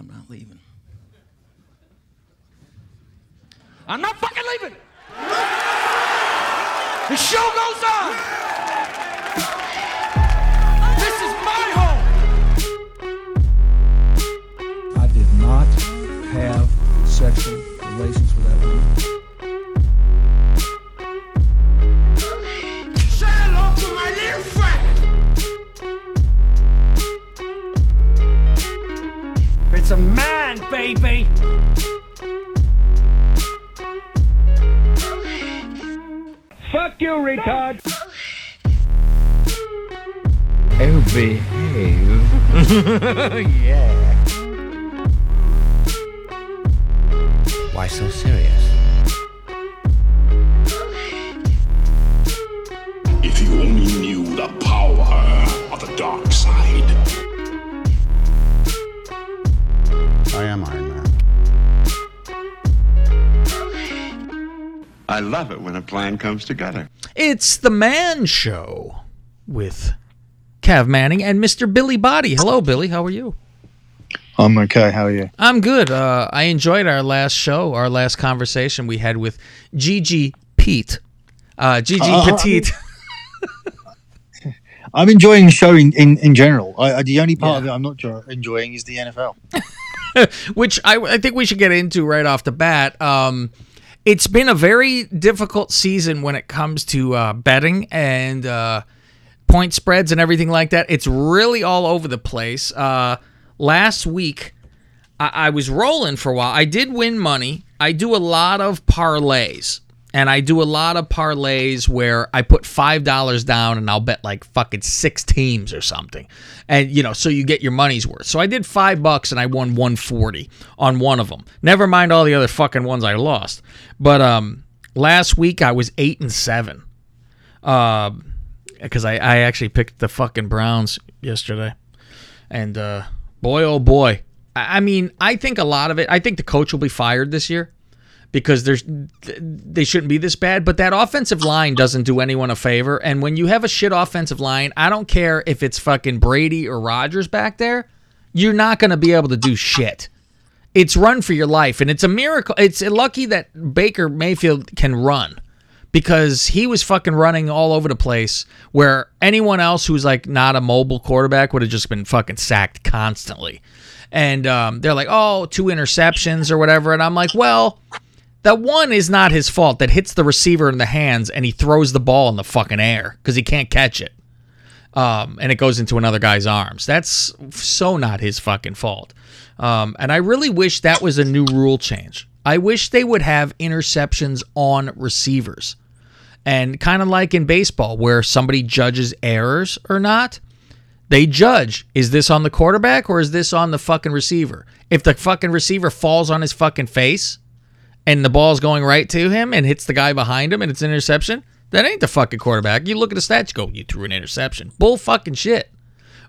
I'm not leaving. I'm not fucking leaving. The show goes on. yeah. Why so serious? If you only knew the power of the dark side. I am Iron Man. I love it when a plan comes together. It's the Man Show with Cav Manning and Mr. Billi Body. Hello, Billi. How are you? I'm okay. How are you? I'm good. Uh, I enjoyed our last show, our last conversation we had with Gigi Pete. Uh, Gigi Uh, Petite. I'm enjoying the show in, in, in general. I, the only part of it I'm not enjoying is the NFL. which I, I think we should get into right off the bat. Um, it's been a very difficult season when it comes to uh, betting and uh, point spreads and everything like that. It's really all over the place. Uh, last week, I, I was rolling for a while. I did win money. I do a lot of parlays. And I do a lot of parlays where I put five dollars down and I'll bet like fucking six teams or something, and you know, so you get your money's worth. So I did five bucks and I won one forty on one of them. Never mind all the other fucking ones I lost. But um, last week I was eight and seven, uh, because I I actually picked the fucking Browns yesterday, and uh, boy oh boy, I I mean I think a lot of it. I think the coach will be fired this year because there's they shouldn't be this bad. But that offensive line doesn't do anyone a favor. And when you have a shit offensive line, I don't care if it's fucking Brady or Rodgers back there, you're not going to be able to do shit. It's run for your life, and it's a miracle. It's lucky that Baker Mayfield can run because he was fucking running all over the place. Where anyone else who's like not a mobile quarterback would have just been fucking sacked constantly. And um, they're like, oh, two interceptions or whatever. And I'm like, well, that one is not his fault that hits the receiver in the hands and he throws the ball in the fucking air because he can't catch it. Um, and it goes into another guy's arms. That's so not his fucking fault. Um, and I really wish that was a new rule change. I wish they would have interceptions on receivers. And kind of like in baseball, where somebody judges errors or not, they judge is this on the quarterback or is this on the fucking receiver? If the fucking receiver falls on his fucking face, and the ball's going right to him and hits the guy behind him and it's an interception, that ain't the fucking quarterback. You look at the stats, you go, you threw an interception. Bull fucking shit.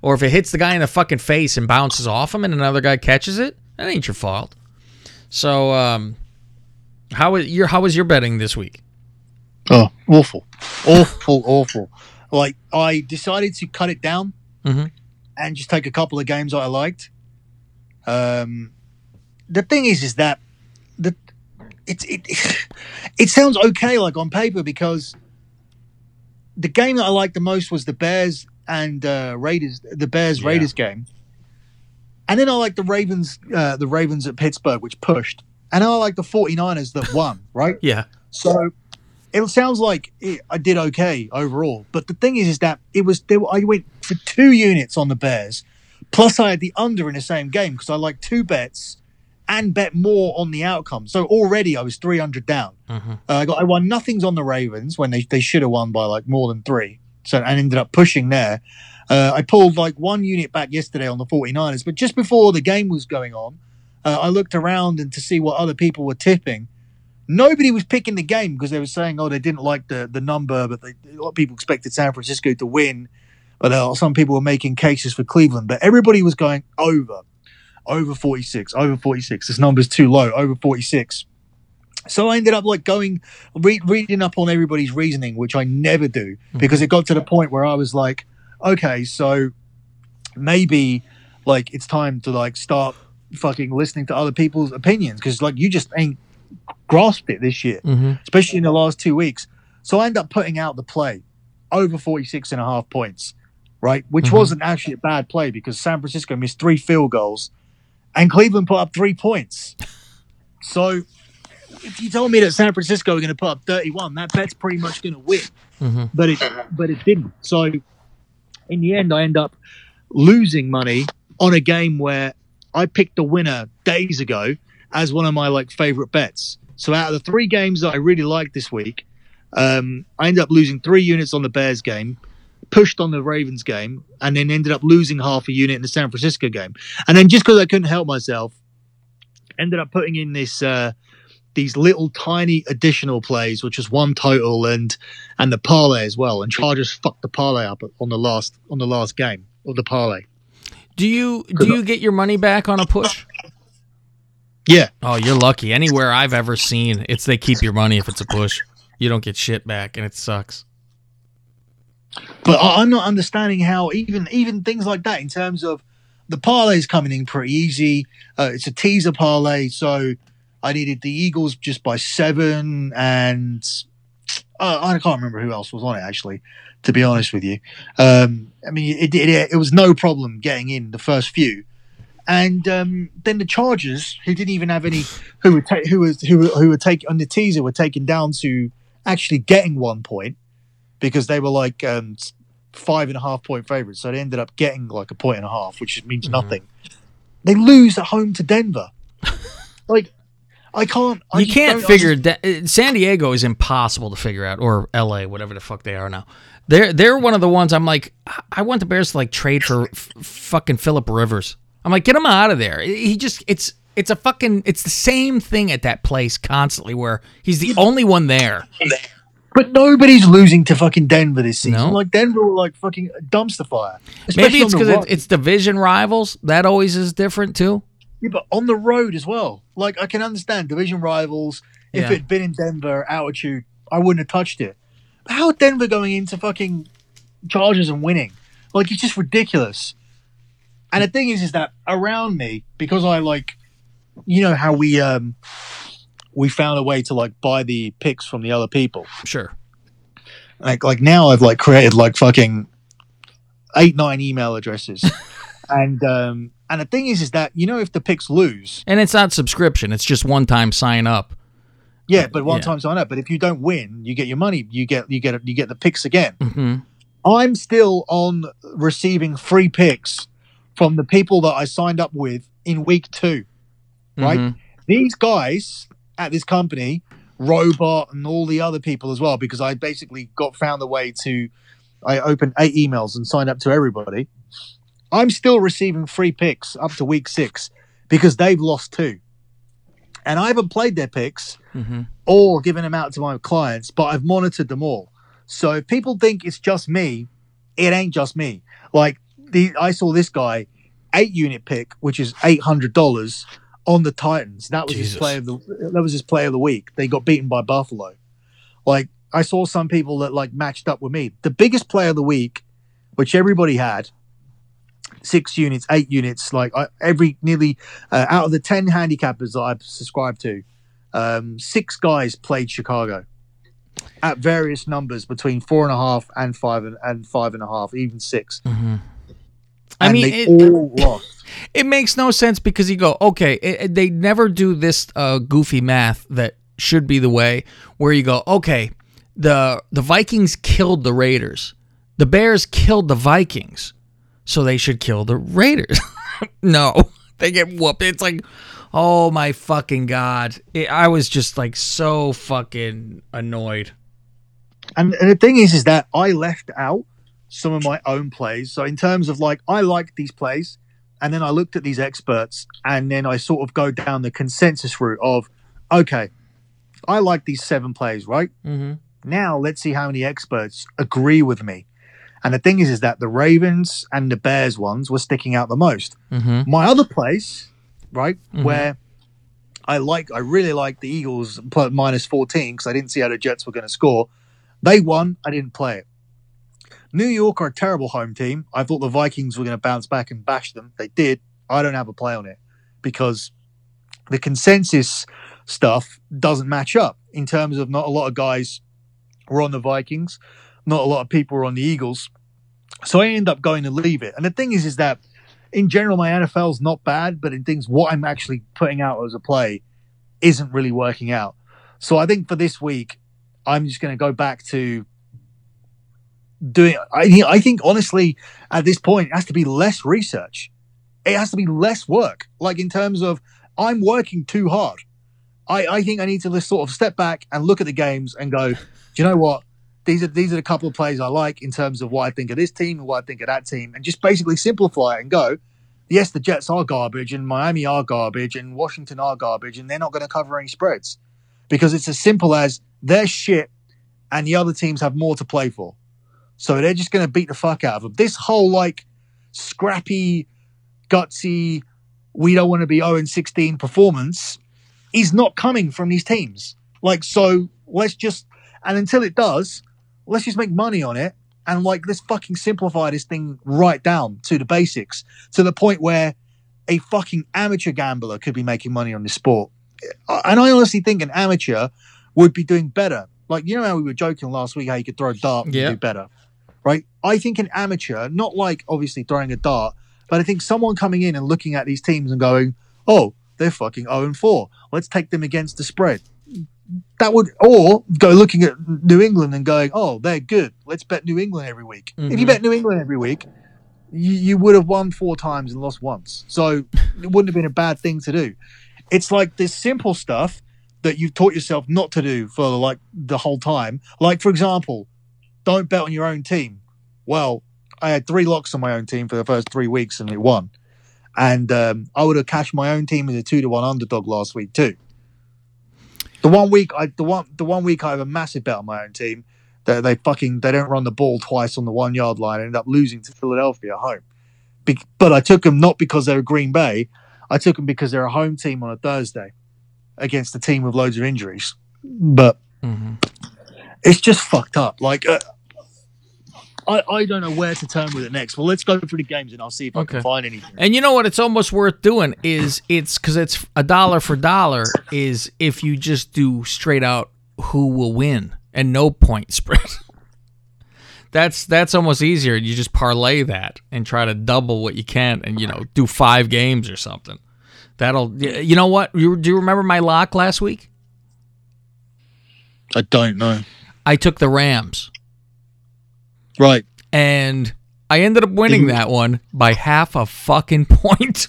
Or if it hits the guy in the fucking face and bounces off him and another guy catches it, that ain't your fault. So, um, how was your how was your betting this week? Oh, awful, awful, awful. Like I decided to cut it down Mhm. and just take a couple of games that I liked. Um, the thing is, is that the it's it it sounds okay like on paper because the game that I liked the most was the Bears and uh, Raiders, the Bears Raiders game, and then I like the Ravens, uh, the Ravens at Pittsburgh, which pushed, and then I like the 49ers that won, right? Yeah. So it sounds like it, I did okay overall, but the thing is, is that it was there, I went for two units on the Bears, plus I had the under in the same game because I like two bets and bet more on the outcome. So already I was three hundred down. Uh, I got I won nothings on the Ravens when they, they should have won by like more than three. So and ended up pushing there. Uh, I pulled like one unit back yesterday on the 49ers, but just before the game was going on, uh, I looked around and to see what other people were tipping. Nobody was picking the game because they were saying, oh, they didn't like the the number, but they, a lot of people expected San Francisco to win. But uh, some people were making cases for Cleveland, but everybody was going over, over 46, over 46. This number's too low, over 46. So I ended up like going re- reading up on everybody's reasoning, which I never do because it got to the point where I was like, okay, so maybe like it's time to like start fucking listening to other people's opinions because like you just ain't grasped it this year, Mm-hmm. especially in the last two weeks. So I end up putting out the play over 46 and a half points, right? Which Mhm. wasn't actually a bad play because San Francisco missed three field goals and Cleveland put up three points. So if you told me that San Francisco were going to put up 31, that bet's pretty much going to win. Mhm. But it but it didn't. So in the end, I end up losing money on a game where I picked the winner days ago as one of my like favorite bets. So out of the three games that I really liked this week, um, I ended up losing three units on the Bears game, pushed on the Ravens game, and then ended up losing half a unit in the San Francisco game. And then just because I couldn't help myself, ended up putting in this uh, these little tiny additional plays, which was one total and and the parlay as well. And Chargers fucked the parlay up on the last on the last game of the parlay. Do you do you get your money back on a push? Yeah, Oh, you're lucky. Anywhere I've ever seen, it's they keep your money if it's a push. You don't get shit back, and it sucks. but I'm not understanding how even even things like that in terms of the parlay's coming in pretty easy. Uh, it's a teaser parlay, so I needed the Eagles just by seven, and uh, I can't remember who else was on it actually. To be honest with you, um, I mean it, it it was no problem getting in the first few, and um, then the Chargers, who didn't even have any, who were ta- who was who were, who were taking on the teaser, were taken down to actually getting one point because they were like um, five and a half point favorites. So they ended up getting like a point and a half, which means Mm-hmm. nothing. They lose at home to Denver. like, I can't. I you can't figure just- da- uh, San Diego is impossible to figure out, or L.A., whatever the fuck they are now. They're they're one of the ones I'm like, I- I want the Bears to like trade for f- fucking Philip Rivers. I'm like, get him out of there. He just it's it's a fucking it's the same thing at that place constantly where he's the only one there. But nobody's losing to fucking Denver this season. No. Like Denver, were like fucking dumpster fire. Maybe it's because road. it's division rivals. That always is different too. Yeah, but on the road as well. Like I can understand division rivals. If Yeah. it'd been in Denver, altitude, I wouldn't have touched it. But how Denver going into fucking Chargers and winning? Like it's just ridiculous. And the thing is, is that around me, because I like, you know how we um we found a way to like buy the picks from the other people. Sure. Like like now I've like created like fucking eight nine email addresses, and um and the thing is, is that you know if the picks lose, And it's not subscription. It's just one time sign up. Yeah, but one Yeah. time sign up. But if you don't win, you get your money. You get you get you get the picks again. hmm I'm still on receiving free picks from the people that I signed up with in week two. Right? Mhm. These guys at this company, Robot and all the other people as well, because I basically got found a way to I opened eight emails and signed up to everybody. I'm still receiving free picks up to week six because they've lost two. And I haven't played their picks Mhm. or given them out to my clients, but I've monitored them all. So if people think it's just me, it ain't just me. Like the I saw this guy eight unit pick, which is eight hundred dollars on the Titans. That was Jesus. his play of the that was his play of the week. They got beaten by Buffalo. Like I saw some people that like matched up with me. The biggest play of the week, which everybody had, six units, eight units, like I, every nearly uh, out of the ten handicappers that I've subscribed to, um, six guys played Chicago at various numbers between four and a half and five and, and five and a half, even six. Mm-hmm. I And mean, they it, all it makes no sense because you go, okay, it- they never do this uh, goofy math that should be the way where you go, okay, the the Vikings killed the Raiders, the Bears killed the Vikings, so they should kill the Raiders. no, they get whooped. It's like, oh my fucking god! It, I was just like so fucking annoyed. And, and the thing is, is that I left out some of my own plays. So in terms of like, I like these plays, and then I looked at these experts, and then I sort of go down the consensus route of, okay, I like these seven plays, right? Mm-hmm. Now let's see how many experts agree with me. And the thing is, is that the Ravens and the Bears ones were sticking out the most. Mm-hmm. My other place, right, Mhm. where I like, I really like the Eagles minus 14 because I didn't see how the Jets were going to score. They won. I didn't play it. New York are a terrible home team. I thought the Vikings were going to bounce back and bash them. They did. I don't have a play on it because the consensus stuff doesn't match up in terms of not a lot of guys were on the Vikings, not a lot of people were on the Eagles. So I end up going to leave it. And the thing is, is that in general, my NFL's not bad, but in things what I'm actually putting out as a play isn't really working out. So I think for this week, I'm just going to go back to doing. I, I think honestly, at this point, it has to be less research. It has to be less work. Like in terms of, I'm working too hard. I, I think I need to just sort of step back and look at the games and go, do you know what? These are these are the couple of plays I like in terms of what I think of this team and what I think of that team, and just basically simplify it and go. Yes, the Jets are garbage, and Miami are garbage, and Washington are garbage, and they're not going to cover any spreads because it's as simple as they're shit, and the other teams have more to play for, so they're just going to beat the fuck out of them. This whole like scrappy, gutsy, we don't want to be 0 and 16 performance is not coming from these teams. Like, so let's just, and until it does, let's just make money on it. And like, let's fucking simplify this thing right down to the basics to the point where a fucking amateur gambler could be making money on this sport. And I honestly think an amateur would be doing better. Like, you know how we were joking last week how you could throw a dart and Yeah. do better, right? I think an amateur, not like obviously throwing a dart, but I think someone coming in and looking at these teams and going, oh, they're fucking 0 and 4. Let's take them against the spread. That would, or go looking at New England and going, oh, they're good. Let's bet New England every week. If you Mhm. bet New England every week, you, you would have won four times and lost once. So it wouldn't have been a bad thing to do. It's like this simple stuff that you've taught yourself not to do for like the whole time. Like, for example, don't bet on your own team. Well, I had three locks on my own team for the first three weeks and it won. And um, I would have cashed my own team as a two to one underdog last week too. The one week I the one the one week I have a massive bet on my own team that they fucking they don't run the ball twice on the one yard line and end up losing to Philadelphia at home. Be- but I took them not because they're Green Bay. I took them because they're a home team on a Thursday against a team with loads of injuries. But it's just fucked up. Like uh, I I don't know where to turn with it next. Well, let's go through the games and I'll see if I can find anything. And you know what? It's almost worth doing. Is it's because it's a dollar for dollar. Is if you just do straight out who will win and no point spread. that's that's almost easier. You just parlay that and try to double what you can, and you know do five games or something. That'll. You know what? You, do you remember my lock last week? I don't know. I took the Rams. Right. and I ended up winning that one by half a fucking point.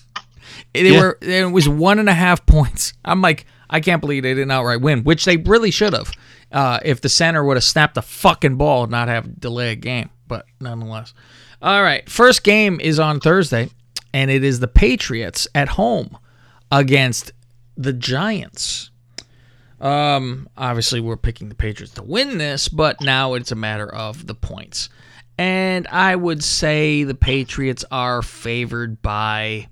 They Yeah. were it was one and a half points. I'm like, I can't believe they didn't outright win, which they really should have. Uh, if the center would have snapped the fucking ball and not have delay a game, but nonetheless. All right, first game is on Thursday, and it is the Patriots at home against the Giants. Um, obviously, we're picking the Patriots to win this, but now it's a matter of the points. And I would say the Patriots are favored by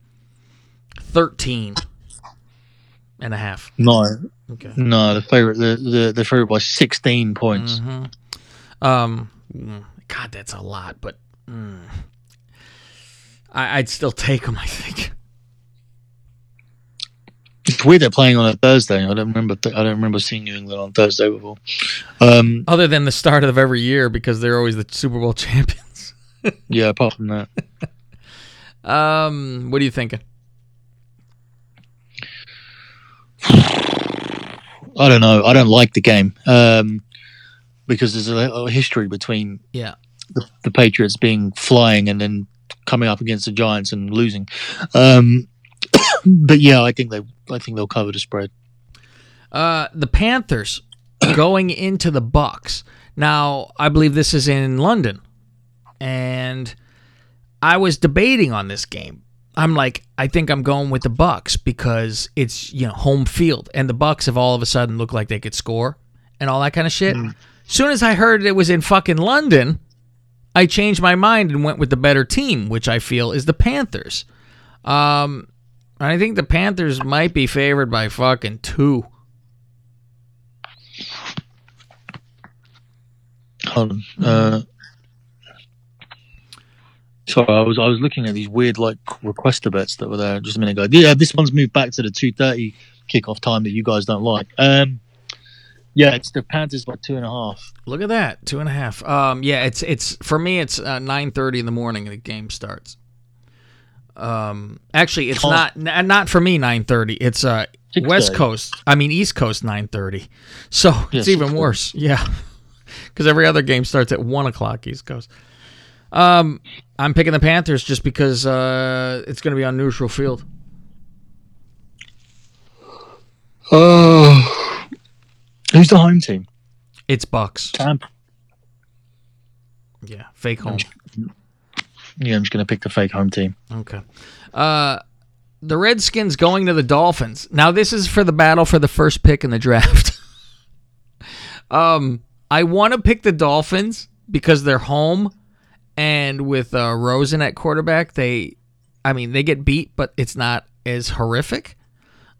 13 and a half. No, Okay. no, the favorite, the the, the favorite by sixteen points. Um, mm, God, that's a lot, but mm, I, I'd still take them, I think. It's weird they're playing on a Thursday. I don't remember. Th- I don't remember seeing New England on Thursday before. Um, Other than the start of every year because they're always the Super Bowl champions. yeah, apart from that, Um, what are you thinking? I don't know. I don't like the game um, because there's a, a history between Yeah. the, the Patriots being flying and then coming up against the Giants and losing. Um, but yeah, I think they. I think they'll cover the spread. Uh, the Panthers going into the Bucks. Now, I believe this is in London, and I was debating on this game. I'm like, I think I'm going with the Bucks because it's you know home field, and the Bucks have all of a sudden looked like they could score and all that kind of shit. Soon as I heard it was in fucking London, I changed my mind and went with the better team, which I feel is the Panthers. Um, I think the Panthers might be favored by fucking two. Hold on. Uh, Sorry, I was I was looking at these weird like requester bets that were there just a minute ago. Yeah, this one's moved back to the two thirty kickoff time that you guys don't like. Um, yeah, it's the Panthers by two and a half. Look at that, two and a half. Um, yeah, it's it's for me. It's uh, nine thirty in the morning. and The game starts. Um, actually, it's Oh. not n- not for me. Nine thirty. It's uh West Coast. I mean East Coast. Nine thirty. So Yeah, it's even worse. Yeah, because every other game starts at one o'clock East Coast. Um, I'm picking the Panthers just because uh, it's going to be on neutral field. Oh, who's the home team? It's Bucks. Tampa. Yeah, fake home. Yeah, I'm just gonna pick the fake home team. Okay. Uh, the Redskins going to the Dolphins. Now this is for the battle for the first pick in the draft. um, I want to pick the Dolphins because they're home, and with uh, Rosen at quarterback, they, I mean, they get beat, but it's not as horrific.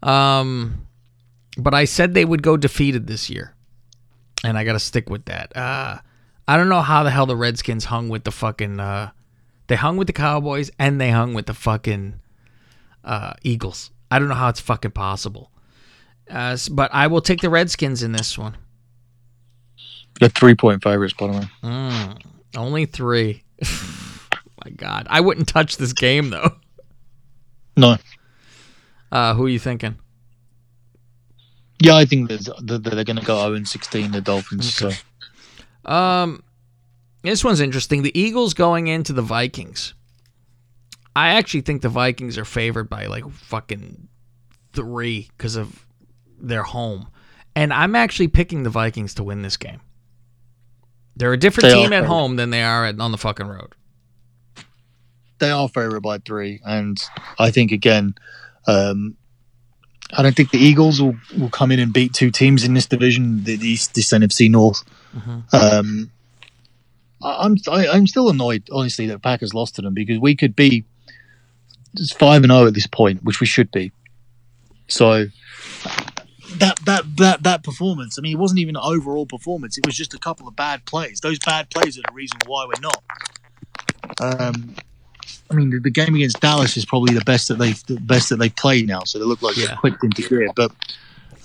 Um, but I said they would go defeated this year, and I got to stick with that. Uh, I don't know how the hell the Redskins hung with the fucking. Uh, they hung with the Cowboys and they hung with the fucking uh, Eagles. I don't know how it's fucking possible. Uh, but I will take the Redskins in this one. They're three point favorites, by the way. Mm, only three. My God, I wouldn't touch this game though. No. Uh, who are you thinking? Yeah, I think that they're going to go 0 and 16, the Dolphins. So Um, this one's interesting. The Eagles going into the Vikings. I actually think the Vikings are favored by like fucking three because of their home, and I'm actually picking the Vikings to win this game. They're a different They team at home than they are at, on the fucking road. they are favored by three, and I think again, um, I don't think the Eagles will, will come in and beat two teams in this division, the, the East, this NFC North. Um, I, I'm I, I'm still annoyed, honestly, that Packers lost to them because we could be five and zero at this point, which we should be. So that that that that performance, I mean, it wasn't even an overall performance. It was just a couple of bad plays. Those bad plays are the reason why we're not. Um, I mean, the, the game against Dallas is probably the best that they've the best that they've played now. So they look like Yeah. they're clicked into gear. But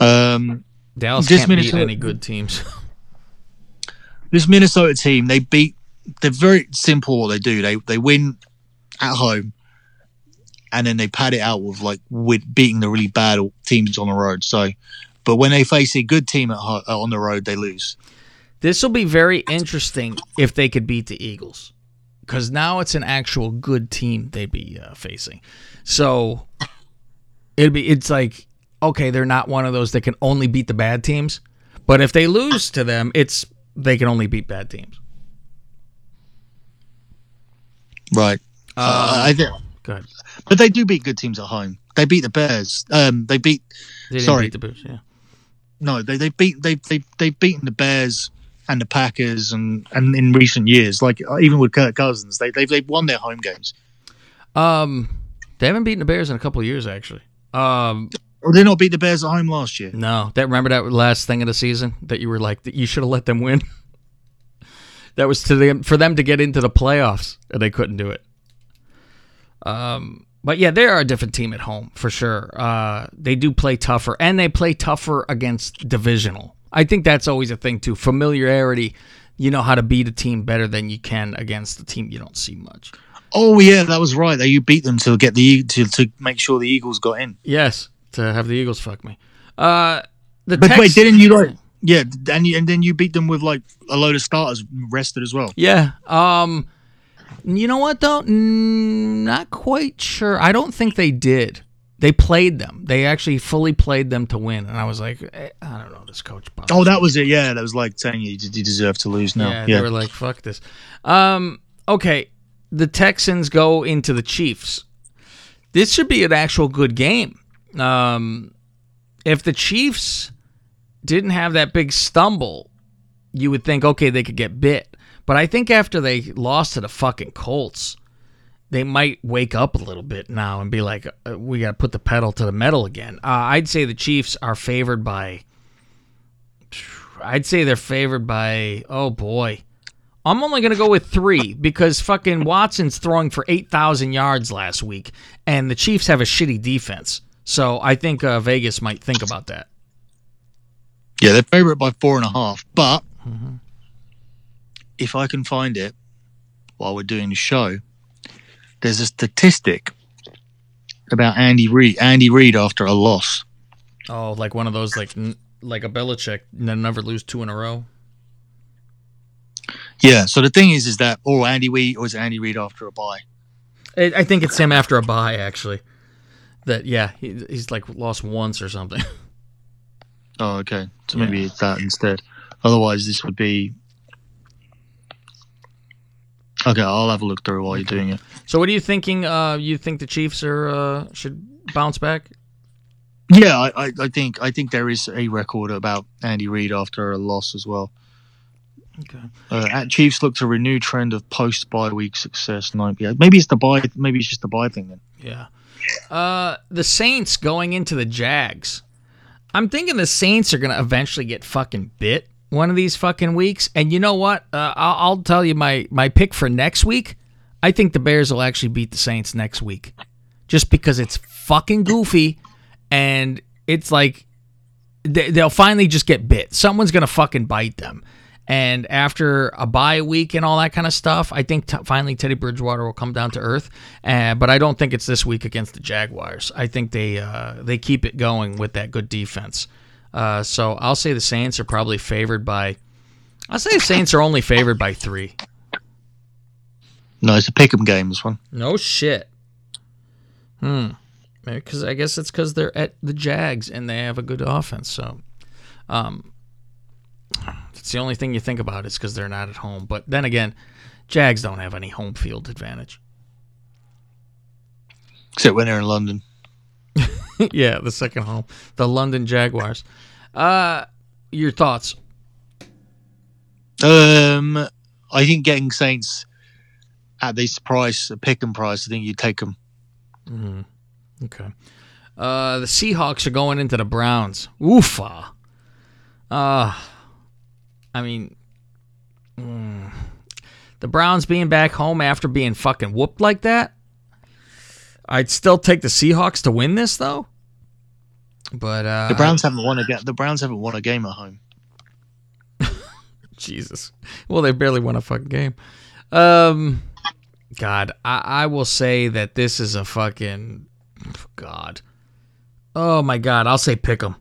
um, Dallas This can't beat any good teams. this Minnesota team, they beat. They're very simple. What they do, they they win at home, and then they pad it out with like with beating the really bad teams on the road. So, but when they face a good team at ho- on the road, they lose. This will be very interesting if they could beat the Eagles, because now it's an actual good team they'd be uh, facing. So it'd be it's like okay, they're not one of those that can only beat the bad teams, but if they lose to them, it's they can only beat bad teams. Right. Uh, I think, Good. but they do beat good teams at home. They beat the Bears. Um, they beat They Sorry. beat the Bears. Yeah. no, they they beat they they they've beaten the Bears and the Packers and and in recent years, like uh, even with Kirk Cousins, they they've they've won their home games. Um, they haven't beaten the Bears in a couple of years actually. Um, Or they not beat the Bears at home last year. No, that remember that last thing of the season that you were like that you should have let them win. that was to them for them to get into the playoffs, and they couldn't do it. Um, but yeah, they are a different team at home for sure. Uh, they do play tougher, and they play tougher against divisional. I think that's always a thing too. Familiarity, you know how to beat a team better than you can against a team you don't see much. Oh yeah, that was right. They you beat them to get the to to make sure the Eagles got in. Yes, to have the Eagles fuck me. Uh, the But wait, didn't you like? Yeah, and you, and then you beat them with like a load of starters rested as well. Yeah. Um you know what though? Mm, not quite sure. I don't think they did. They played them. They actually fully played them to win, and I was like, eh, I don't know this coach. Oh, that was it. Yeah, that was like saying you, you deserve to lose now. yeah, Yeah, They were like, fuck this. Um. Okay. The Texans go into the Chiefs. This should be an actual good game. Um, if the Chiefs didn't have that big stumble, you would think, okay, they could get bit. But I think after they lost to the fucking Colts, they might wake up a little bit now and be like, uh, we got to put the pedal to the metal again. Uh, I'd say the Chiefs are favored by, I'd say they're favored by, oh boy, I'm only going to go with three because fucking Watson's throwing for 8,000 yards last week, and the Chiefs have a shitty defense. So I think uh, Vegas might think about that. Yeah, they're favorite by four and a half. But if I can find it while we're doing the show, there's a statistic about Andy Reid. Andy Reid after a loss. Oh, like one of those like n- like a Belichick, never lose two in a row. Yeah. So the thing is, is that or Andy Reid or is Andy Reid after a bye? I, I think it's him after a bye, actually. That yeah, he, he's like lost once or something. Oh, okay. So maybe it's that instead. Otherwise, this would be. Okay, I'll have a look through while you're doing it. So what are you thinking? Uh, you think the Chiefs are uh, should bounce back? Yeah, I, I, I think I think there is a record about Andy Reid after a loss as well. Okay. Uh, at Chiefs look to renew trend of post bye week success. Maybe it's the bye. Maybe it's just the bye thing then. Yeah. Uh, the Saints going into the Jags. I'm thinking the Saints are gonna eventually get fucking bit one of these fucking weeks. And you know what? Uh, I'll, I'll tell you my my pick for next week. I think the Bears will actually beat the Saints next week, just because it's fucking goofy, and it's like they, they'll finally just get bit. Someone's gonna fucking bite them. And after a bye week and all that kind of stuff, I think t- finally Teddy Bridgewater will come down to earth. Uh, but I don't think it's this week against the Jaguars. I think they uh, they keep it going with that good defense. Uh, so I'll say the Saints are probably favored by. I'll say the Saints are only favored by three. No, it's a pick'em game. This one. No shit. Hmm. Because I guess it's because they're at the Jags and they have a good offense. So, um, it's the only thing you think about is because they're not at home. But then again, Jags don't have any home field advantage. Except when they're in London. yeah, the second home, the London Jaguars. Uh, your thoughts? Um, I think getting Saints at this price, a pick 'em price, I think you take them. Mm-hmm. Okay. Uh, the Seahawks are going into the Browns. Oofa. Uh, I mean, mm, the Browns being back home after being fucking whooped like that. I'd still take the Seahawks to win this though. But uh, The Browns haven't won a game. The Browns haven't won a game at home. Jesus. Well, they barely won a fucking game. Um, God, I, I will say that this is a fucking God. Oh my God, I'll say pick 'em.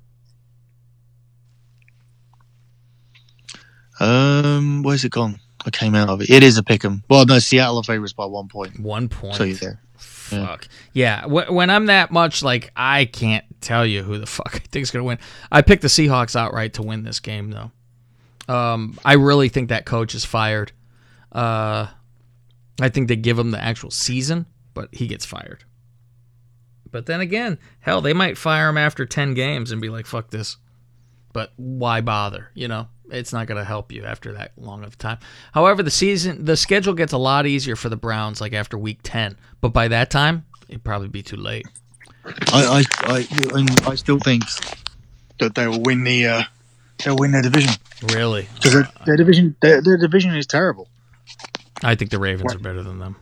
Um, where's it gone? I came out of it. It is a pick 'em. Well, no, Seattle are favorites by one point. One point. So you're there. Fuck. Yeah. wh- when I'm that much, like, I can't tell you who the fuck I think's going to win. I picked the Seahawks outright to win this game, though. Um, I really think that coach is fired. Uh, I think they give him the actual season, but he gets fired. But then again, hell, they might fire him after 10 games and be like, fuck this. But why bother? You know, it's not going to help you after that long of time. However, the season, the schedule gets a lot easier for the Browns, like after week 10. But by that time, it'd probably be too late. I, I, I, I still think that they will win the. Uh, they'll win their division Really? because their, their division, their, their division is terrible. I think the Ravens are better than them.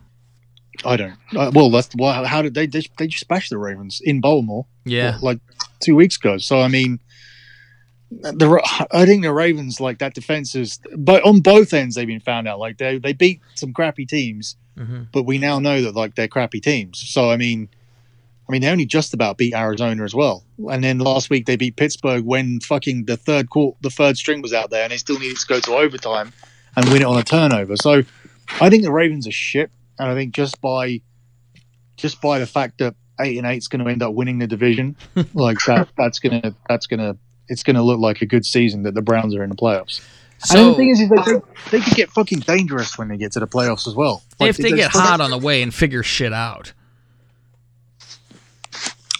I don't. Uh, well, that's why. How did they? They, they just bashed the Ravens in Baltimore. Yeah. like two weeks ago. So I mean, the I think the Ravens like that defense is, but on both ends they've been found out. Like they they beat some crappy teams, Mhm. but we now know that like they're crappy teams. So I mean, I mean they only just about beat Arizona as well. And then last week they beat Pittsburgh when fucking the third court, the third string was out there, and they still needed to go to overtime and win it on a turnover. So I think the Ravens are shit, and I think just by just by the fact that eight and eight's going to end up winning the division, like that, that's gonna that's gonna it's gonna look like a good season that the Browns are in the playoffs. and So the thing is, is they, they could get fucking dangerous when they get to the playoffs as well. Like, if they get hot on the way and figure shit out.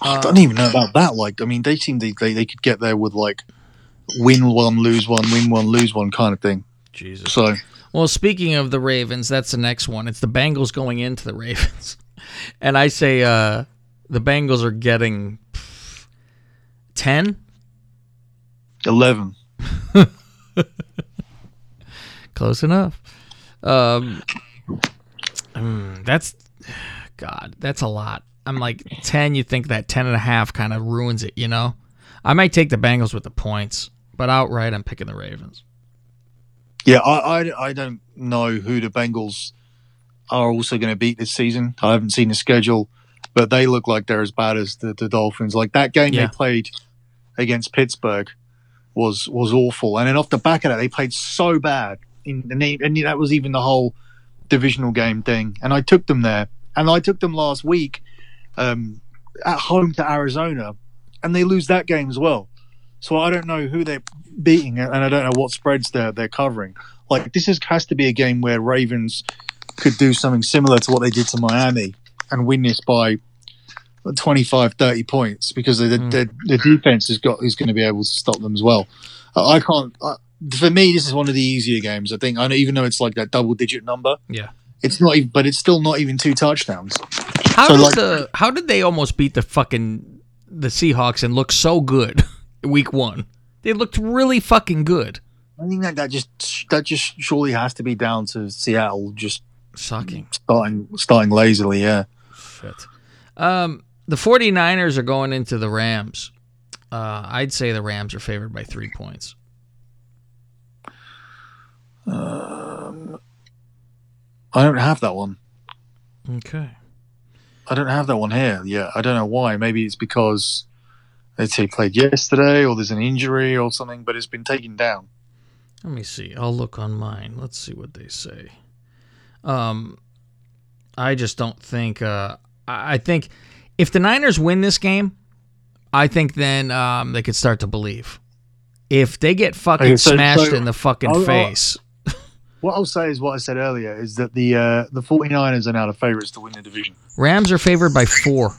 I don't even know about that. Like, I mean, they seem they, they they could get there with like win one, lose one, win one, lose one kind of thing. Jesus. So Well, speaking of the Ravens, that's the next one. It's the Bengals going into the Ravens. And I say uh, the Bengals are getting 10. Eleven. Close enough. Um, mm, that's God. That's a lot. I'm like ten. You think that ten and a half kind of ruins it? You know. I might take the Bengals with the points, but outright, I'm picking the Ravens. Yeah, I, I, I don't know who the Bengals are also going to beat this season. I haven't seen the schedule, but they look like they're as bad as the, the Dolphins. Like that game Yeah. they played against Pittsburgh was was awful, and then off the back of that, they played so bad. In, they, and that was even the whole divisional game thing. And I took them there, and I took them last week um, at home to Arizona, and they lose that game as well. So I don't know who they're beating, and I don't know what spreads they're they're covering. Like this is, has to be a game where Ravens could do something similar to what they did to Miami and win this by 25, 30 points because the the, the defense has got is going to be able to stop them as well. I can't. Uh, for me, this is one of the easier games. I think. I know, even though it's like that double digit number, Yeah. it's not. Even, but it's still not even two touchdowns. How So, did like- the How did they almost beat the fucking the Seahawks and look so good week one? They looked really fucking good. I think that that just that just surely has to be down to Seattle just Sucking. starting starting lazily. Yeah. Shit. Um, the 49ers are going into the Rams. Uh, I'd say the Rams are favored by three points. Um, I don't have that one. Okay. I don't have that one here Yeah, I don't know why. Maybe it's because they say played yesterday, or there's an injury or something, but it's been taken down. Let me see. I'll look on mine. Let's see what they say. Um, I just don't think. Uh, I I think if the Niners win this game, I think then um, they could start to believe. If they get fucking Okay, so- smashed so in the fucking I'll- I'll- face, What I'll say is what I said earlier is that the uh, the 49ers are now the favourites to win the division. Rams are favored by four.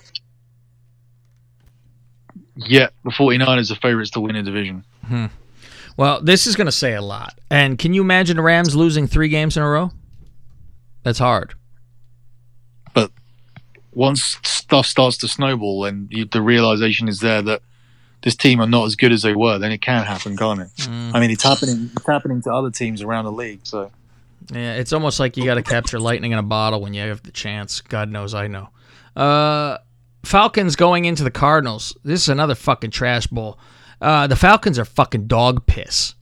Yeah, the 49ers are favourites to win the division. Well, this is going to say a lot. And can you imagine the Rams losing three games in a row? That's hard. Once stuff starts to snowball and you, the realization is there that this team are not as good as they were, then it can happen, can't it? I mean, it's happening. It's happening to other teams around the league. So Yeah, it's almost like you got to capture lightning in a bottle when you have the chance. God knows I know. Uh, Falcons going into the Cardinals. This is another fucking trash bowl. Uh, the Falcons are fucking dog piss.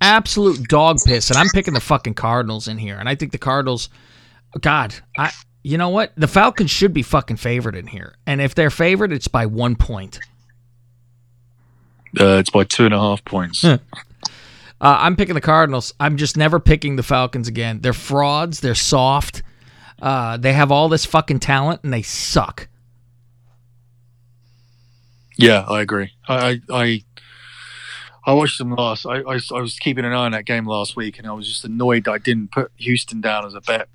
Absolute dog piss. And I'm picking the fucking Cardinals in here. And I think the Cardinals, God, I. You know what? The Falcons should be fucking favored in here. And if they're favored, it's by one point. uh, it's by two and a half points. Uh, I'm picking the Cardinals. I'm just never picking the Falcons again. They're frauds. They're soft. Uh, they have all this fucking talent and they suck. Yeah, I agree. I I I, I watched them last. I, I I was keeping an eye on that game last week, and I was just annoyed that I didn't put Houston down as a bet.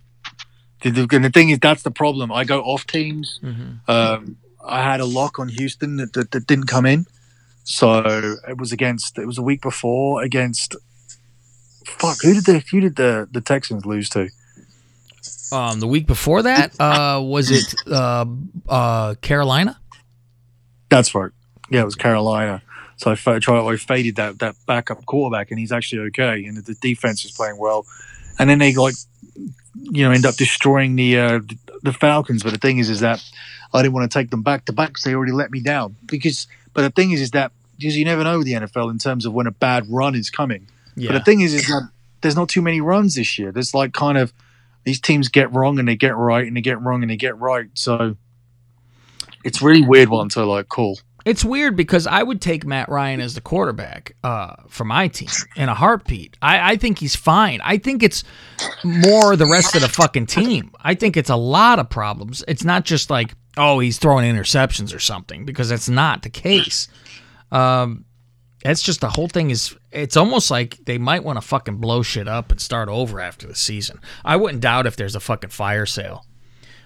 And the thing is, that's the problem. I go off teams. Um, I had a lock on Houston that, that, that didn't come in, so it was against. It was a week before against. Fuck, who did the who did the the Texans lose to? Um, the week before that, uh, was it uh, uh, Carolina? That's right. Yeah, it was Carolina. So I fa- tried, I faded that that backup quarterback, and he's actually okay, and the defense is playing well. And then they like, you know, end up destroying the uh, the Falcons. But the thing is, is that I didn't want to take them back to back because they already let me down. Because, but the thing is, is that because you never know the NFL in terms of when a bad run is coming. Yeah. But the thing is, is that there's not too many runs this year. There's like kind of these teams get wrong and they get right, and they get wrong and they get right. So it's really weird one to like call. It's weird because I would take Matt Ryan as the quarterback uh, for my team in a heartbeat. I, I think he's fine. I think it's more the rest of the fucking team. I think it's a lot of problems. It's not just like, oh, he's throwing interceptions or something, because that's not the case. Um, it's just the whole thing is, it's almost like they might want to fucking blow shit up and start over after the season. I wouldn't doubt if there's a fucking fire sale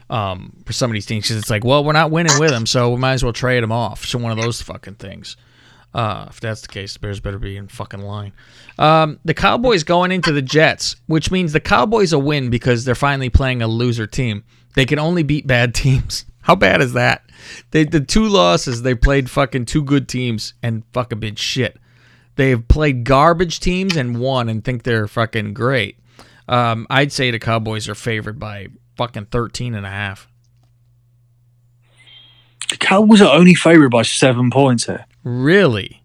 um, for some of these teams 'cause it's like, well, we're not winning with them, so we might as well trade them off. So one of those fucking things. Uh, if that's the case, the Bears better be in fucking line. Um, the Cowboys going into the Jets, which means the Cowboys a win because they're finally playing a loser team. They can only beat bad teams. How bad is that? They the two losses they played fucking two good teams and fucking been shit. They've played garbage teams and won and think they're fucking great. Um, I'd say the Cowboys are favored by fucking 13 and a half. Cowboys are only favored by seven points here. Really?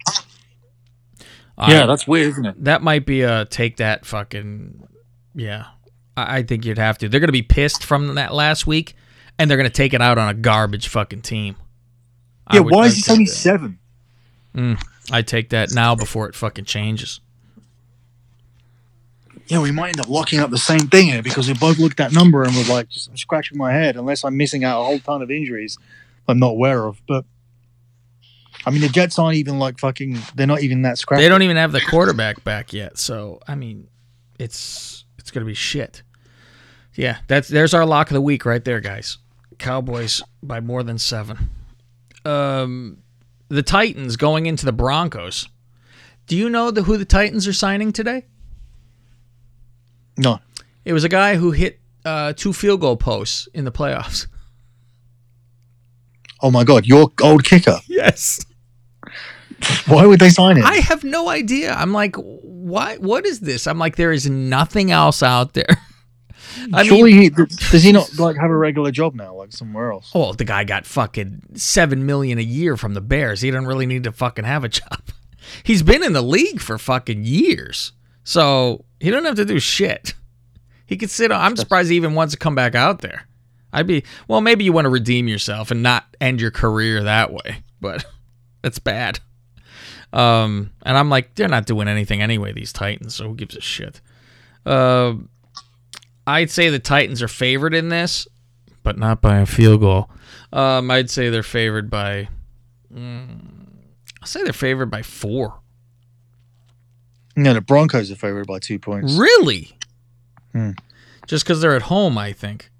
yeah, I- that's weird, isn't it? that might be a take that fucking yeah. I, I think you'd have to. They're gonna be pissed from that last week, and they're gonna take it out on a garbage fucking team. Yeah, would- why is it only that. seven? Mm, I take that now before it fucking changes. Yeah, we might end up locking up the same thing here because we both looked at that number and we're like, just I'm scratching my head unless I'm missing out a whole ton of injuries I'm not aware of. But I mean, the Jets aren't even like fucking. They're not even that scrappy. They don't even have the quarterback back yet, so I mean, it's it's gonna be shit. Yeah, that's there's our lock of the week right there, guys. Cowboys by more than seven. Um, the Titans going into the Broncos. Do you know the, who the Titans are signing today? No. It was a guy who hit uh, two field goal posts in the playoffs. Oh my god, your old kicker. Yes. Why would they sign him? I have no idea. I'm like, why? What is this? I'm like, there is nothing else out there. I Surely, mean, he, does he not like have a regular job now, like somewhere else? oh, the guy got fucking seven million a year from the Bears. He doesn't really need to fucking have a job. He's been in the league for fucking years, so he don't have to do shit. He could sit on. I'm surprised he even wants to come back out there. I'd be well. Maybe you want to redeem yourself and not end your career that way, but that's bad. Um, and I'm like, they're not doing anything anyway. These Titans, so who gives a shit? Uh, I'd say the Titans are favored in this, but not by a field goal. Um, I'd say they're favored by. Mm, I'll say they're favored by four. No, the Broncos are favored by two points. Really? Hmm. Just because they're at home, I think.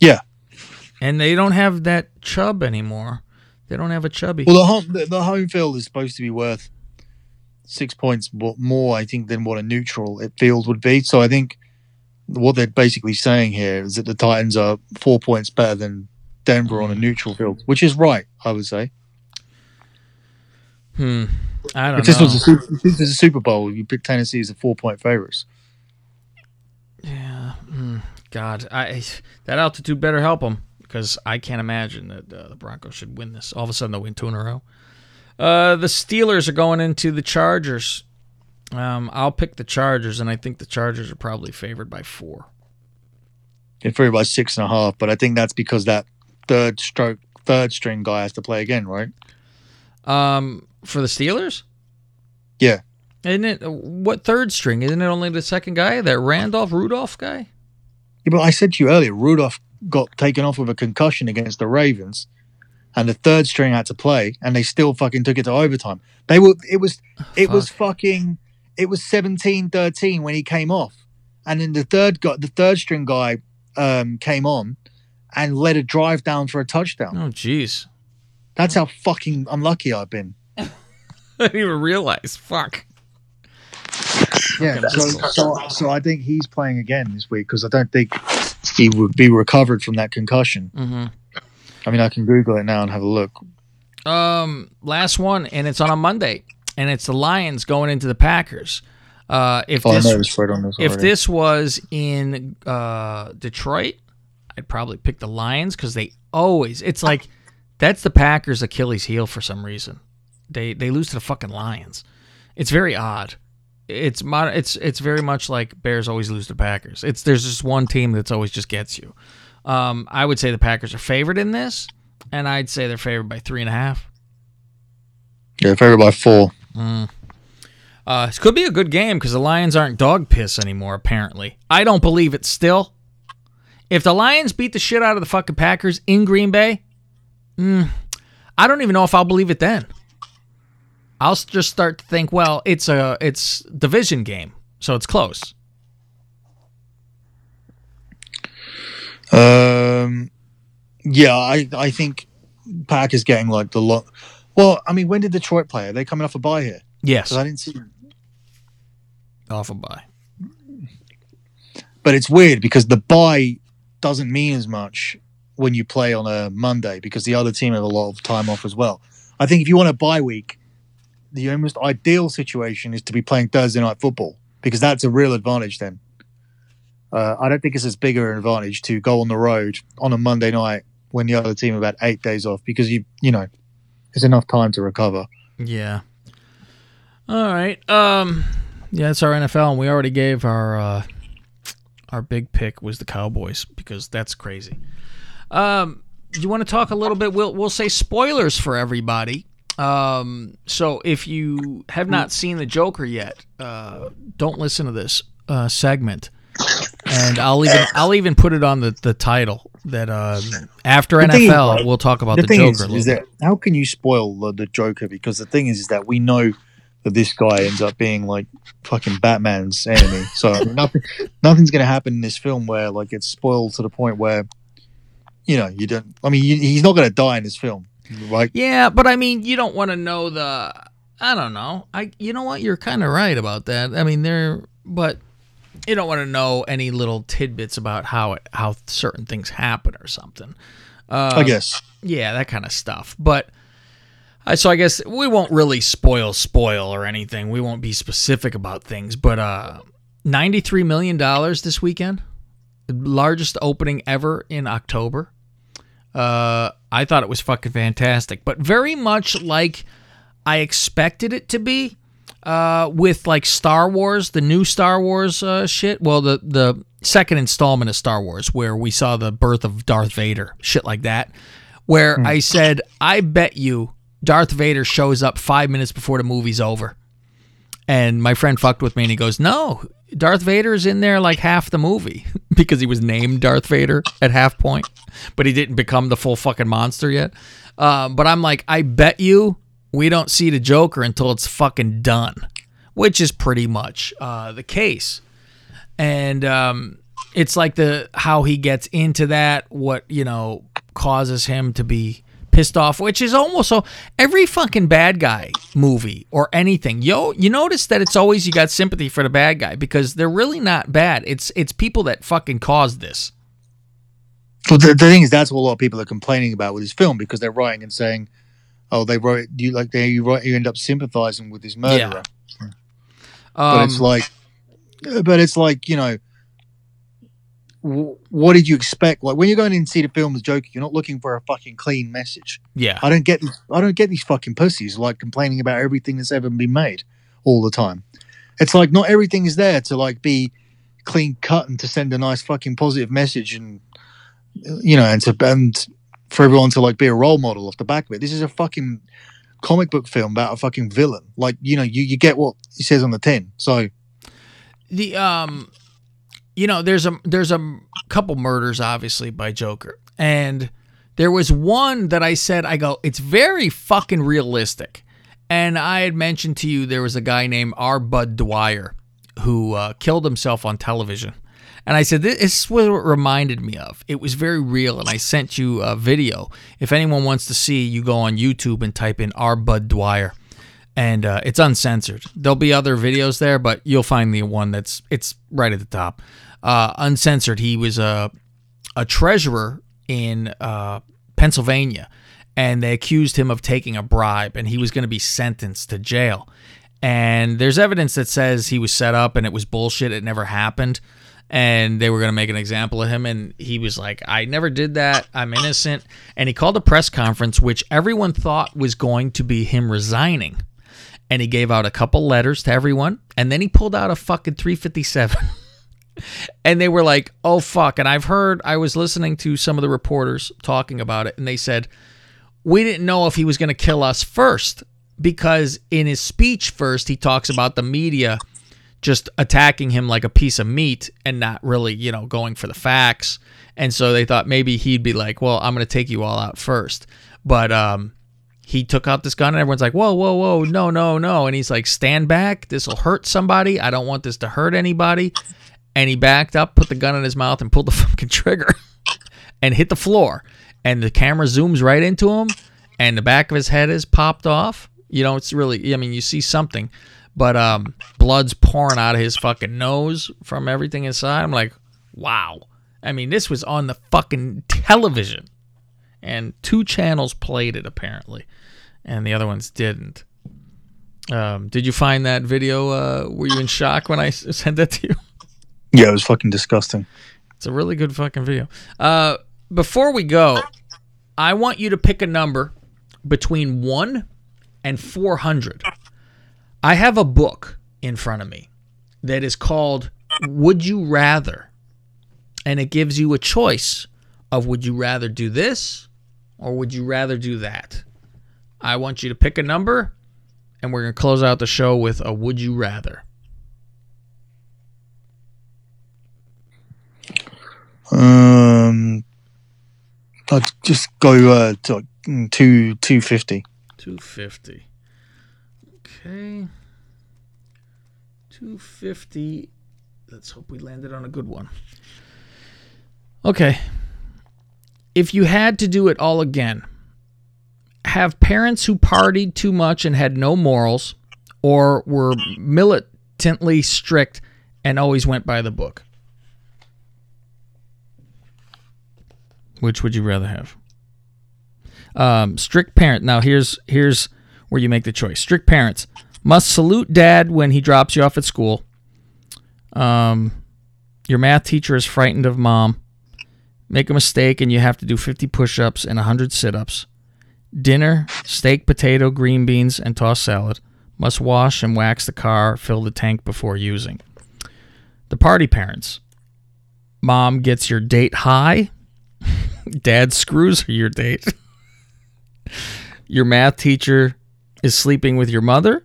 Yeah. And they don't have that chub anymore. They don't have a chubby. Well, the home the, the home field is supposed to be worth six points mo- more, I think, than what a neutral field would be. So I think what they're basically saying here is that the Titans are four points better than Denver on a neutral field, which is right, I would say. hmm. I don't If this know. was a if this was a Super Bowl, you pick Tennessee as a four point favorites. Yeah. mm, God, I that altitude better help them because I can't imagine that uh, the Broncos should win this. All of a sudden, they'll win two in a row. Uh, the Steelers are going into the Chargers. Um, I'll pick the Chargers, and I think the Chargers are probably favored by four. They're favored by six and a half, but I think that's because that third stroke, third string guy has to play again, right? Um, for the Steelers, Yeah. isn't it what third string? Isn't it only the second guy, that Randolph Rudolph guy? Yeah, but I said to you earlier, Rudolph got taken off with a concussion against the Ravens, and the third string had to play, and they still fucking took it to overtime. They were it was it was fucking it was 17-13 when he came off, and then the third guy, the third string guy, um, came on and led a drive down for a touchdown. Oh, jeez, That's how fucking unlucky I've been. I didn't even realize. Fuck. Yeah, so, so so I think he's playing again this week because I don't think he would be recovered from that concussion. Mm-hmm. I mean, I can Google it now and have a look. Um, last one, and it's on a Monday, and it's the Lions going into the Packers. Uh, if Oh, this know the on this. if this was in uh, Detroit, I'd probably pick the Lions because they always. It's like that's the Packers' Achilles heel for some reason. They they lose to the fucking Lions. It's very odd. It's mod- It's it's very much like Bears always lose to Packers. It's there's just one team that's always just gets you. Um, I would say the Packers are favored in this, and I'd say they're favored by three and a half. yeah, favored by four. Uh, this could be a good game because the Lions aren't dog piss anymore. Apparently, I don't believe it still. If the Lions beat the shit out of the fucking Packers in Green Bay, mm, I don't even know if I'll believe it then. I'll just start to think, well, it's a it's division game, so it's close. Um, yeah, I I think Packers getting like the lot. Well, I mean, when did Detroit play? Are they coming off a bye here? Yes, I didn't see. off a bye. But it's weird because the bye doesn't mean as much when you play on a Monday because the other team have a lot of time off as well. I think if you want a bye week, the almost ideal situation is to be playing Thursday night football because that's a real advantage then. Uh, I don't think it's as big an advantage to go on the road on a Monday night when the other team had eight days off because you you know there's enough time to recover. Yeah. All right. Um. Yeah, it's our NFL, and we already gave our uh, our big pick was the Cowboys because that's crazy. Um. You want to talk a little bit? We'll we'll say spoilers for everybody. Um. So if you have not seen the Joker yet, uh, don't listen to this uh, segment. And I'll even I'll even put it on the, the title that uh, after The thing is, NFL we'll talk about the, the Joker. is, is that how can you spoil the, the Joker? Because the thing is, is that we know that this guy ends up being like fucking Batman's enemy. So nothing, nothing's going to happen in this film where like it's spoiled to the point where you know you don't. I mean, you, he's not going to die in this film, right? Yeah, but I mean, you don't want to know the. I don't know. I. You know what? You're kind of right about that. I mean, they're. But you don't want to know any little tidbits about how it how certain things happen or something. Uh, I guess. Yeah, that kind of stuff. But. I so I guess we won't really spoil spoil or anything. We won't be specific about things, but uh, ninety three million dollars this weekend, largest opening ever in October. Uh, I thought it was fucking fantastic, but very much like I expected it to be. Uh, with like Star Wars, the new Star Wars uh, shit. Well, the the second installment of Star Wars, where we saw the birth of Darth Vader, shit like that. Where I said, I bet you Darth Vader shows up five minutes before the movie's over. And my friend fucked with me and he goes, No, Darth Vader's in there like half the movie because he was named Darth Vader at half point, but he didn't become the full fucking monster yet. Um, but I'm like, I bet you we don't see the Joker until it's fucking done, which is pretty much uh, the case. And um, it's like the how he gets into that, what you know causes him to be pissed off, which is almost so every fucking bad guy movie or anything. Yo, you notice that it's always you got sympathy for the bad guy because they're really not bad. It's it's people that fucking caused this. Well, the, the thing is, that's what a lot of people are complaining about with this film because they're writing and saying, "Oh, they wrote you like they you write you end up sympathizing with this murderer." but Um, it's like, but it's like you know, w- what did you expect? Like when you're going in to see the film as Joker, you're not looking for a fucking clean message. yeah, I don't get, these, I don't get these fucking pussies like complaining about everything that's ever been made all the time. It's like not everything is there to like be clean cut and to send a nice fucking positive message and you know and to and for everyone to like be a role model off the back of it. This is a fucking comic book film about a fucking villain. Like you know you you get what he says on the tin. So the um you know there's a there's a couple murders obviously by joker. And there was one that i said i go it's very fucking realistic. And i had mentioned to you there was a guy named r. Budd Dwyer who uh, killed himself on television. And i said this is what reminded me of. It was very real and i sent you a video. If anyone wants to see you go on youtube and type in r. Budd Dwyer and uh, it's uncensored. There'll be other videos there, but you'll find the one that's it's right at the top. Uh, uncensored. He was a a treasurer in uh, Pennsylvania, and they accused him of taking a bribe, and he was going to be sentenced to jail. And there's evidence that says he was set up and it was bullshit. It never happened. And they were going to make an example of him. And he was like, I never did that. I'm innocent. And he called a press conference, which everyone thought was going to be him resigning and he gave out a couple letters to everyone and then he pulled out a fucking 357 and they were like oh fuck. And i've heard i was listening to some of the reporters talking about it and they said we didn't know if he was going to kill us first because in his speech first he talks about the media just attacking him like a piece of meat and not really you know going for the facts. And so they thought maybe he'd be like well i'm going to take you all out first. But um he took out this gun and everyone's like, whoa, whoa, whoa, no, no, no. And he's like, stand back. This will hurt somebody. I don't want this to hurt anybody. And he backed up, put the gun in his mouth, and pulled the fucking trigger and hit the floor. And the camera zooms right into him, and the back of his head is popped off. You know, it's really, I mean, you see something, but um, blood's pouring out of his fucking nose from everything inside. I'm like, wow. I mean, this was on the fucking television and two channels played it apparently, and the other ones didn't. Um, did you find that video? Uh, were you in shock when I sent that to you? Yeah, it was fucking disgusting. It's a really good fucking video. Uh, before we go, I want you to pick a number between 1 and 400. I have a book in front of me that is called Would You Rather? And it gives you a choice of would you rather do this or would you rather do that? I want you to pick a number and we're going to close out the show with a would you rather. Um, I'd just go uh, to like, mm, two two fifty. 250. Okay. 250. Let's hope we landed on a good one. Okay. If you had to do it all again, have parents who partied too much and had no morals or were militantly strict and always went by the book? Which would you rather have? Um, strict parent. Now here's here's where you make the choice. Strict parents must salute dad when he drops you off at school. Um, your math teacher is frightened of mom. Make a mistake and you have to do 50 push-ups and 100 sit-ups. Dinner: steak, potato, green beans, and tossed salad. Must wash and wax the car, fill the tank before using. The party parents. Mom gets your date high. Dad screws your date. your math teacher is sleeping with your mother.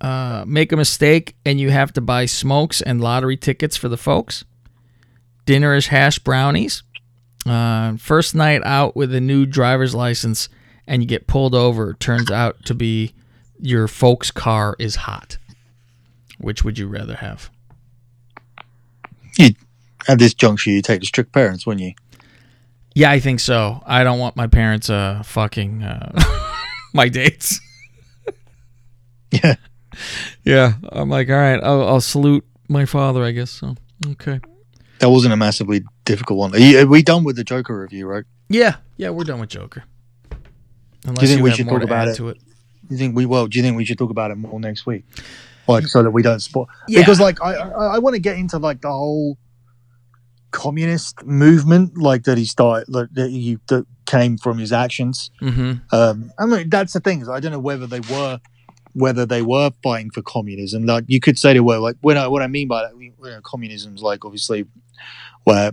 Uh, make a mistake and you have to buy smokes and lottery tickets for the folks. Dinner is hash brownies. Uh, first night out with a new driver's license and you get pulled over. Turns out to be your folks' car is hot. Which would you rather have? You at this juncture, you take the strict parents, wouldn't you? Yeah, I think so. I don't want my parents uh fucking uh my dates. Yeah. Yeah, I'm like, all right, I'll, I'll salute my father, I guess. So okay. That wasn't a massively difficult one. Are, you, are we done with the Joker review, right? Yeah, yeah, we're done with Joker. Unless think we should talk about it? it. You think we well? Do you think we should talk about it more next week, like so that we don't spoil? Yeah. Because like I I, I want to get into like the whole communist movement, like that he started, like, that he that came from his actions. Mm-hmm. Um, I mean that's the thing. I don't know whether they were whether they were fighting for communism. Like you could say they were. Like when I what I mean by that, you know, communism's like obviously where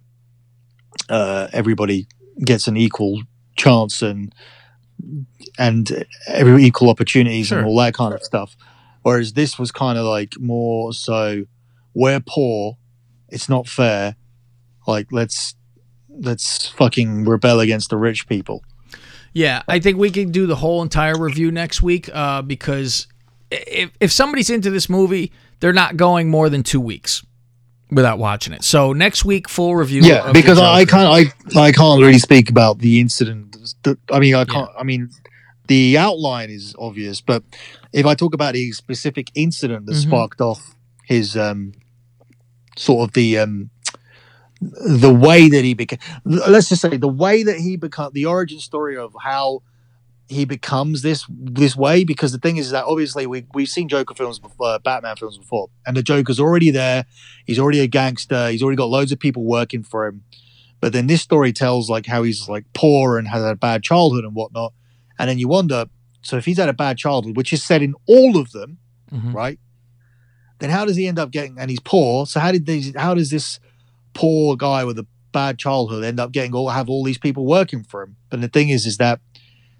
uh, everybody gets an equal chance and and every equal opportunities Sure. and all that kind of stuff. Whereas this was kind of like more so we're poor, it's not fair. Like let's let's fucking rebel against the rich people. Yeah, I think we can do the whole entire review next week uh, because if if somebody's into this movie, they're not going more than two weeks without watching it. So next week, full review. Yeah, because I, can't I I can't really speak about the incident. I mean, I can't. I mean, the outline is obvious, but if I talk about the specific incident that Mhm. sparked off his um, sort of the um, the way that he became, let's just say the way that he became the origin story of how he becomes this this way because the thing is that obviously we we've seen Joker films before, uh, Batman films before, and the Joker's already there. He's already a gangster. He's already got loads of people working for him. But then this story tells like how he's like poor and has had a bad childhood and whatnot. And then you wonder, so if he's had a bad childhood, which is said in all of them, Mhm. right? Then how does he end up getting? And he's poor. So how did these? How does this poor guy with a bad childhood end up getting all have all these people working for him? But the thing is, is that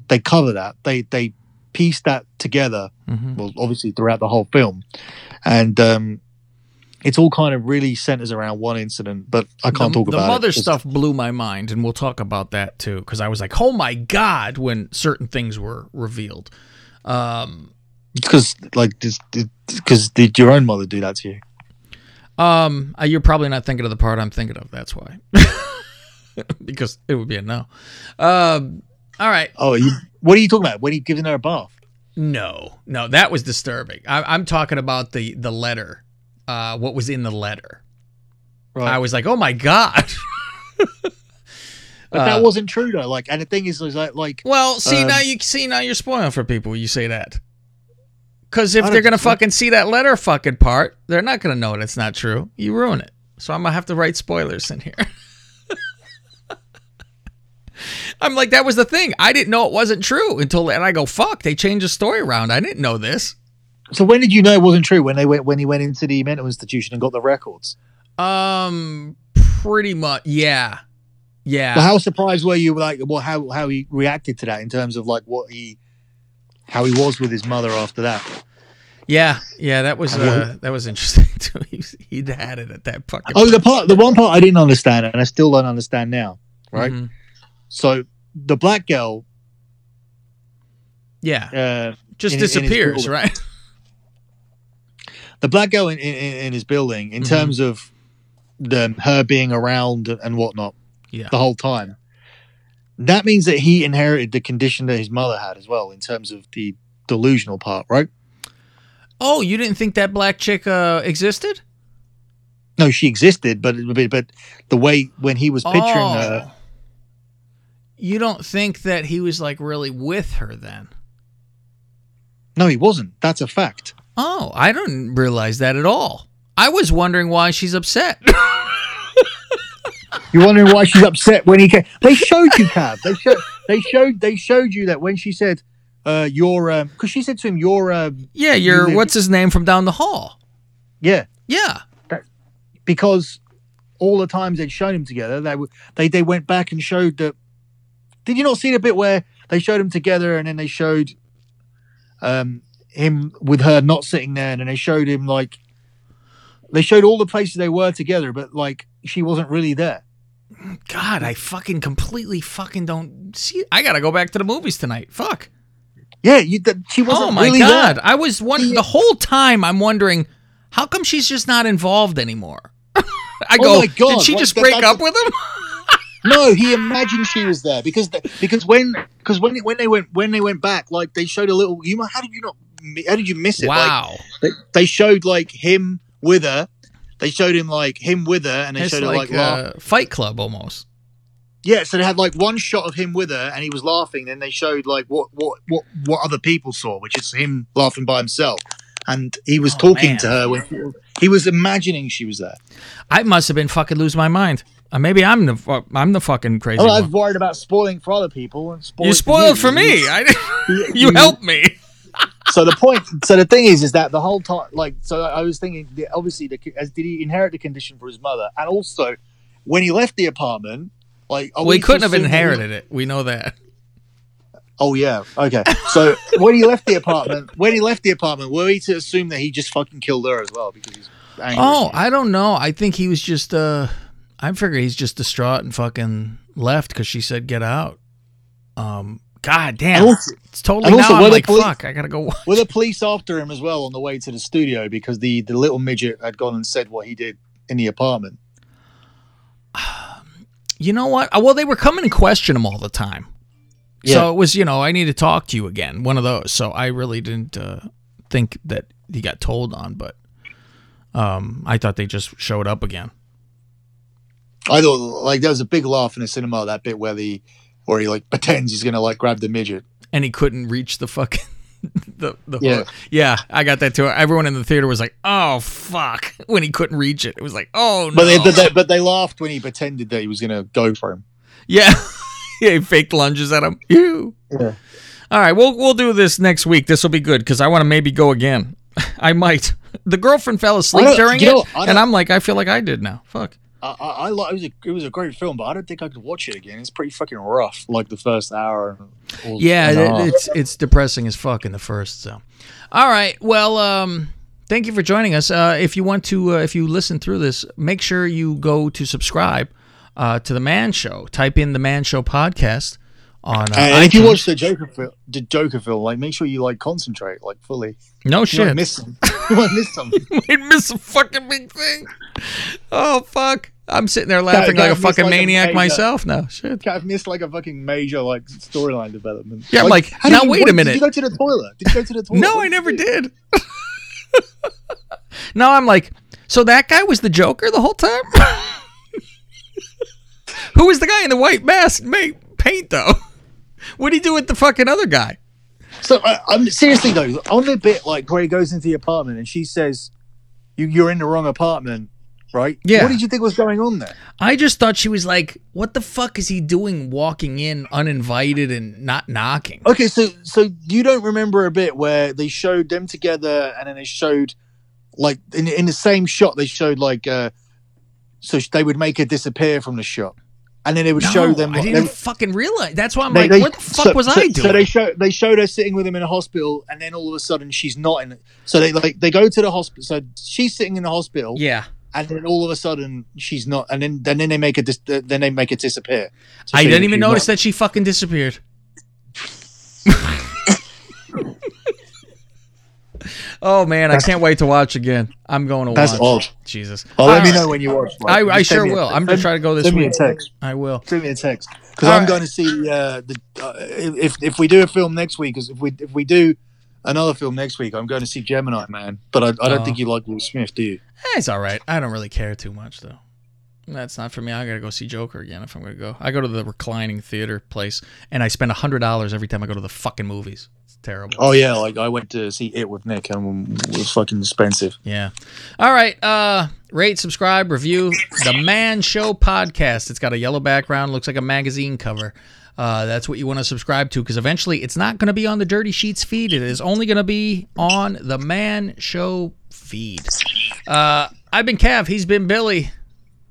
they cover that. They they piece that together. Mhm. Well, obviously throughout the whole film, and um, it's all kind of really centers around one incident. But I can't the, talk the about mother it. Stuff blew my mind, and we'll talk about that too. Because I was like, "Oh my god!" when certain things were revealed. Um, because like because did your own mother do that to you um, uh, you're probably not thinking of the part I'm thinking of. That's why, because it would be a no. Um, all right, oh you what are you talking about when he giving her a bath no, no, that was disturbing. I, I'm talking about the the letter. Uh, what was in the letter? right I was like, "Oh my god." but that wasn't true though like and the thing is is like like Well, see Um, now you see now you're spoiling for people. You say that because if they're gonna fucking see that letter fucking part, they're not gonna know it. It's not true. You ruin it. so I'm gonna have to write spoilers in here. I'm like, that was the thing. I didn't know it wasn't true until, and I go, fuck, they changed the story around. I didn't know this. So when did you know it wasn't true? When they went when he went into the mental institution and got the records. Um, pretty much, yeah, yeah. But how surprised were you? Like, well, how how he reacted to that in terms of like what he, how he was with his mother after that. Yeah, yeah, that was uh, that was interesting too. He, he'd had it at that fucking. Oh, the part, the one part I didn't understand, and I still don't understand now. Right. Mhm. So the black girl, Yeah, uh, just in- in disappears, building. right? the black girl in, in, in his building, in Mhm. terms of the her being around and whatnot Yeah. the whole time, that means that he inherited the condition that his mother had as well, in terms of the delusional part, right? Oh, you didn't think that black chick uh, existed? No, she existed, but but, the way when he was picturing her, Oh. You don't think that he was like really with her then? no, he wasn't. That's a fact. Oh, I didn't realize that at all. I was wondering why she's upset. You're wondering why she's upset when he came. They showed you, Cav. They showed. They showed. They showed you that when she said, uh, "You're," um, because she said to him, "You're," um, yeah, you're live- what's his name from down the hall? yeah, Yeah. because all the times they'd shown him together, they were they they went back and showed that. Did you not see the bit where they showed them together and then they showed, um, him with her not sitting there, and then they showed him like. They showed all the places they were together, but like she wasn't really there. God, I fucking completely fucking don't see. I gotta go back to the movies tonight. Fuck. Yeah, you, she wasn't Oh my really god, there. I was wondering the whole time. I'm wondering how come she's just not involved anymore. I Oh go, did she what- just break up with him? No, he imagined she was there because the, because when because when when they went when they went back, like they showed a little. You know, how did you not? How did you miss it? Like, wow, they, they showed like him with her. They showed him like him with her, and they it's showed her like like laugh. uh, Fight Club almost. Yeah, so they had like one shot of him with her, and he was laughing. Then they showed like what what what what other people saw, which is him laughing by himself. And he was Oh, talking man. to her when he was imagining she was there. I must have been fucking lose my mind. Uh, maybe I'm the fu- I'm the fucking crazy Oh, one. I've worried about spoiling for other people and spoiling You spoiled for me. I, you helped me. so the point so the thing is is that the whole time like so i was thinking the- obviously the, as did he inherit the condition for his mother and also when he left the apartment like are We couldn't have inherited it. We know that. oh yeah okay so when he left the apartment when he left the apartment were we to assume that he just fucking killed her as well because he's angry Oh, I don't know. I think he was just. uh I figure he's just distraught and fucking left because she said get out. Um. God damn. Also- it's totally now. also, I'm like, fuck. I gotta go. watch. were the police after him as well on the way to the studio because the the little midget had gone and said what he did in the apartment You know what? Uh, Well, they were coming and question him all the time. Yeah. So it was, you know, I need to talk to you again. One of those. So I really didn't uh, think that he got told on, but um, I thought they just showed up again. I thought like there was a big laugh in the cinema that bit where the where he like pretends he's gonna like grab the midget. And he couldn't reach the fucking the the Yeah. Yeah, I got that too. Everyone in the theater was like, "Oh fuck!" when he couldn't reach it. It was like, "Oh no!" But they, but they but they laughed when he pretended that he was gonna go for him. yeah, yeah. He faked lunges at him. You. Yeah. All right, we'll we'll do this next week. This will be good because I want to maybe go again. I might. The girlfriend fell asleep during you know, it, and I'm like, I feel like I did now. Fuck. I, I, I like it was a it was a great film, but I don't think I could watch it again. It's pretty fucking rough, like the first hour. Yeah, it- it's it's depressing as fuck in the first. So, all right. Well, um, thank you for joining us. Uh, if you want to, uh, if you listen through this, make sure you go to subscribe uh, to the Man Show. Type in the Man Show podcast on. Uh, and if you watch the Joker film, the Joker film, like make sure you like concentrate, like fully. no You shit, might miss some. You might miss something. we miss a fucking big thing. Oh fuck! I'm sitting there laughing like a fucking like a maniac major- myself now. Shit. I've missed like a fucking major like storyline development. Yeah, I'm like, how now did you- wait a minute. Did you go to the toilet? Did you go to the toilet? No, What I never do? did. now I'm like, so that guy was the Joker the whole time? Who was the guy in the white mask made paint though? What'd he do with the fucking other guy? So uh, I'm seriously though, on the bit like where he goes into the apartment and she says, "You you're in the wrong apartment. right? Yeah. What did you think was going on there? I just thought she was like, "What the fuck is he doing, walking in uninvited and not knocking?" Okay, so so you don't remember a bit where they showed them together, and then they showed like in in the same shot they showed like uh so they would make her disappear from the shot, and then they would show No, them. I didn't they- fucking realize. That's why I'm they- like, they- "What the fuck so- was so- I doing?" So they show they showed her sitting with him in a hospital, and then all of a sudden she's not in. it. So they like they go to the hospital. So she's sitting in the hospital, yeah, and then all of a sudden she's not, and then and then they make it dis- then they make it disappear. I didn't even notice not- that she fucking disappeared. oh man, I can't wait to watch again. I'm going to That's watch. odd. Jesus. Oh, let All me know when you watch. I. I sure will. I'm send- gonna try to go this Send me a week. text. I will. Send me a text because I'm right. going to see uh, the uh, if if we do a film next week. Because if we if we do another film next week, I'm going to see Gemini Man. But I, I don't Oh. think you like Will Smith, do you? Eh, it's all right. I don't really care too much though. That's not for me. I gotta go see Joker again if I'm gonna go. I go to the reclining theater place and I spend hundred dollars every time I go to the fucking movies. It's terrible. Oh yeah, like I went to see it with Nick, and it was fucking expensive. Yeah. All right. Uh rate, subscribe, review the Man Show podcast. It's got a yellow background, looks like a magazine cover. Uh, that's what you want to subscribe to because eventually it's not going to be on the Dirty Sheets feed. It is only going to be on the Man Show feed. Uh, I've been Cav. He's been Billi.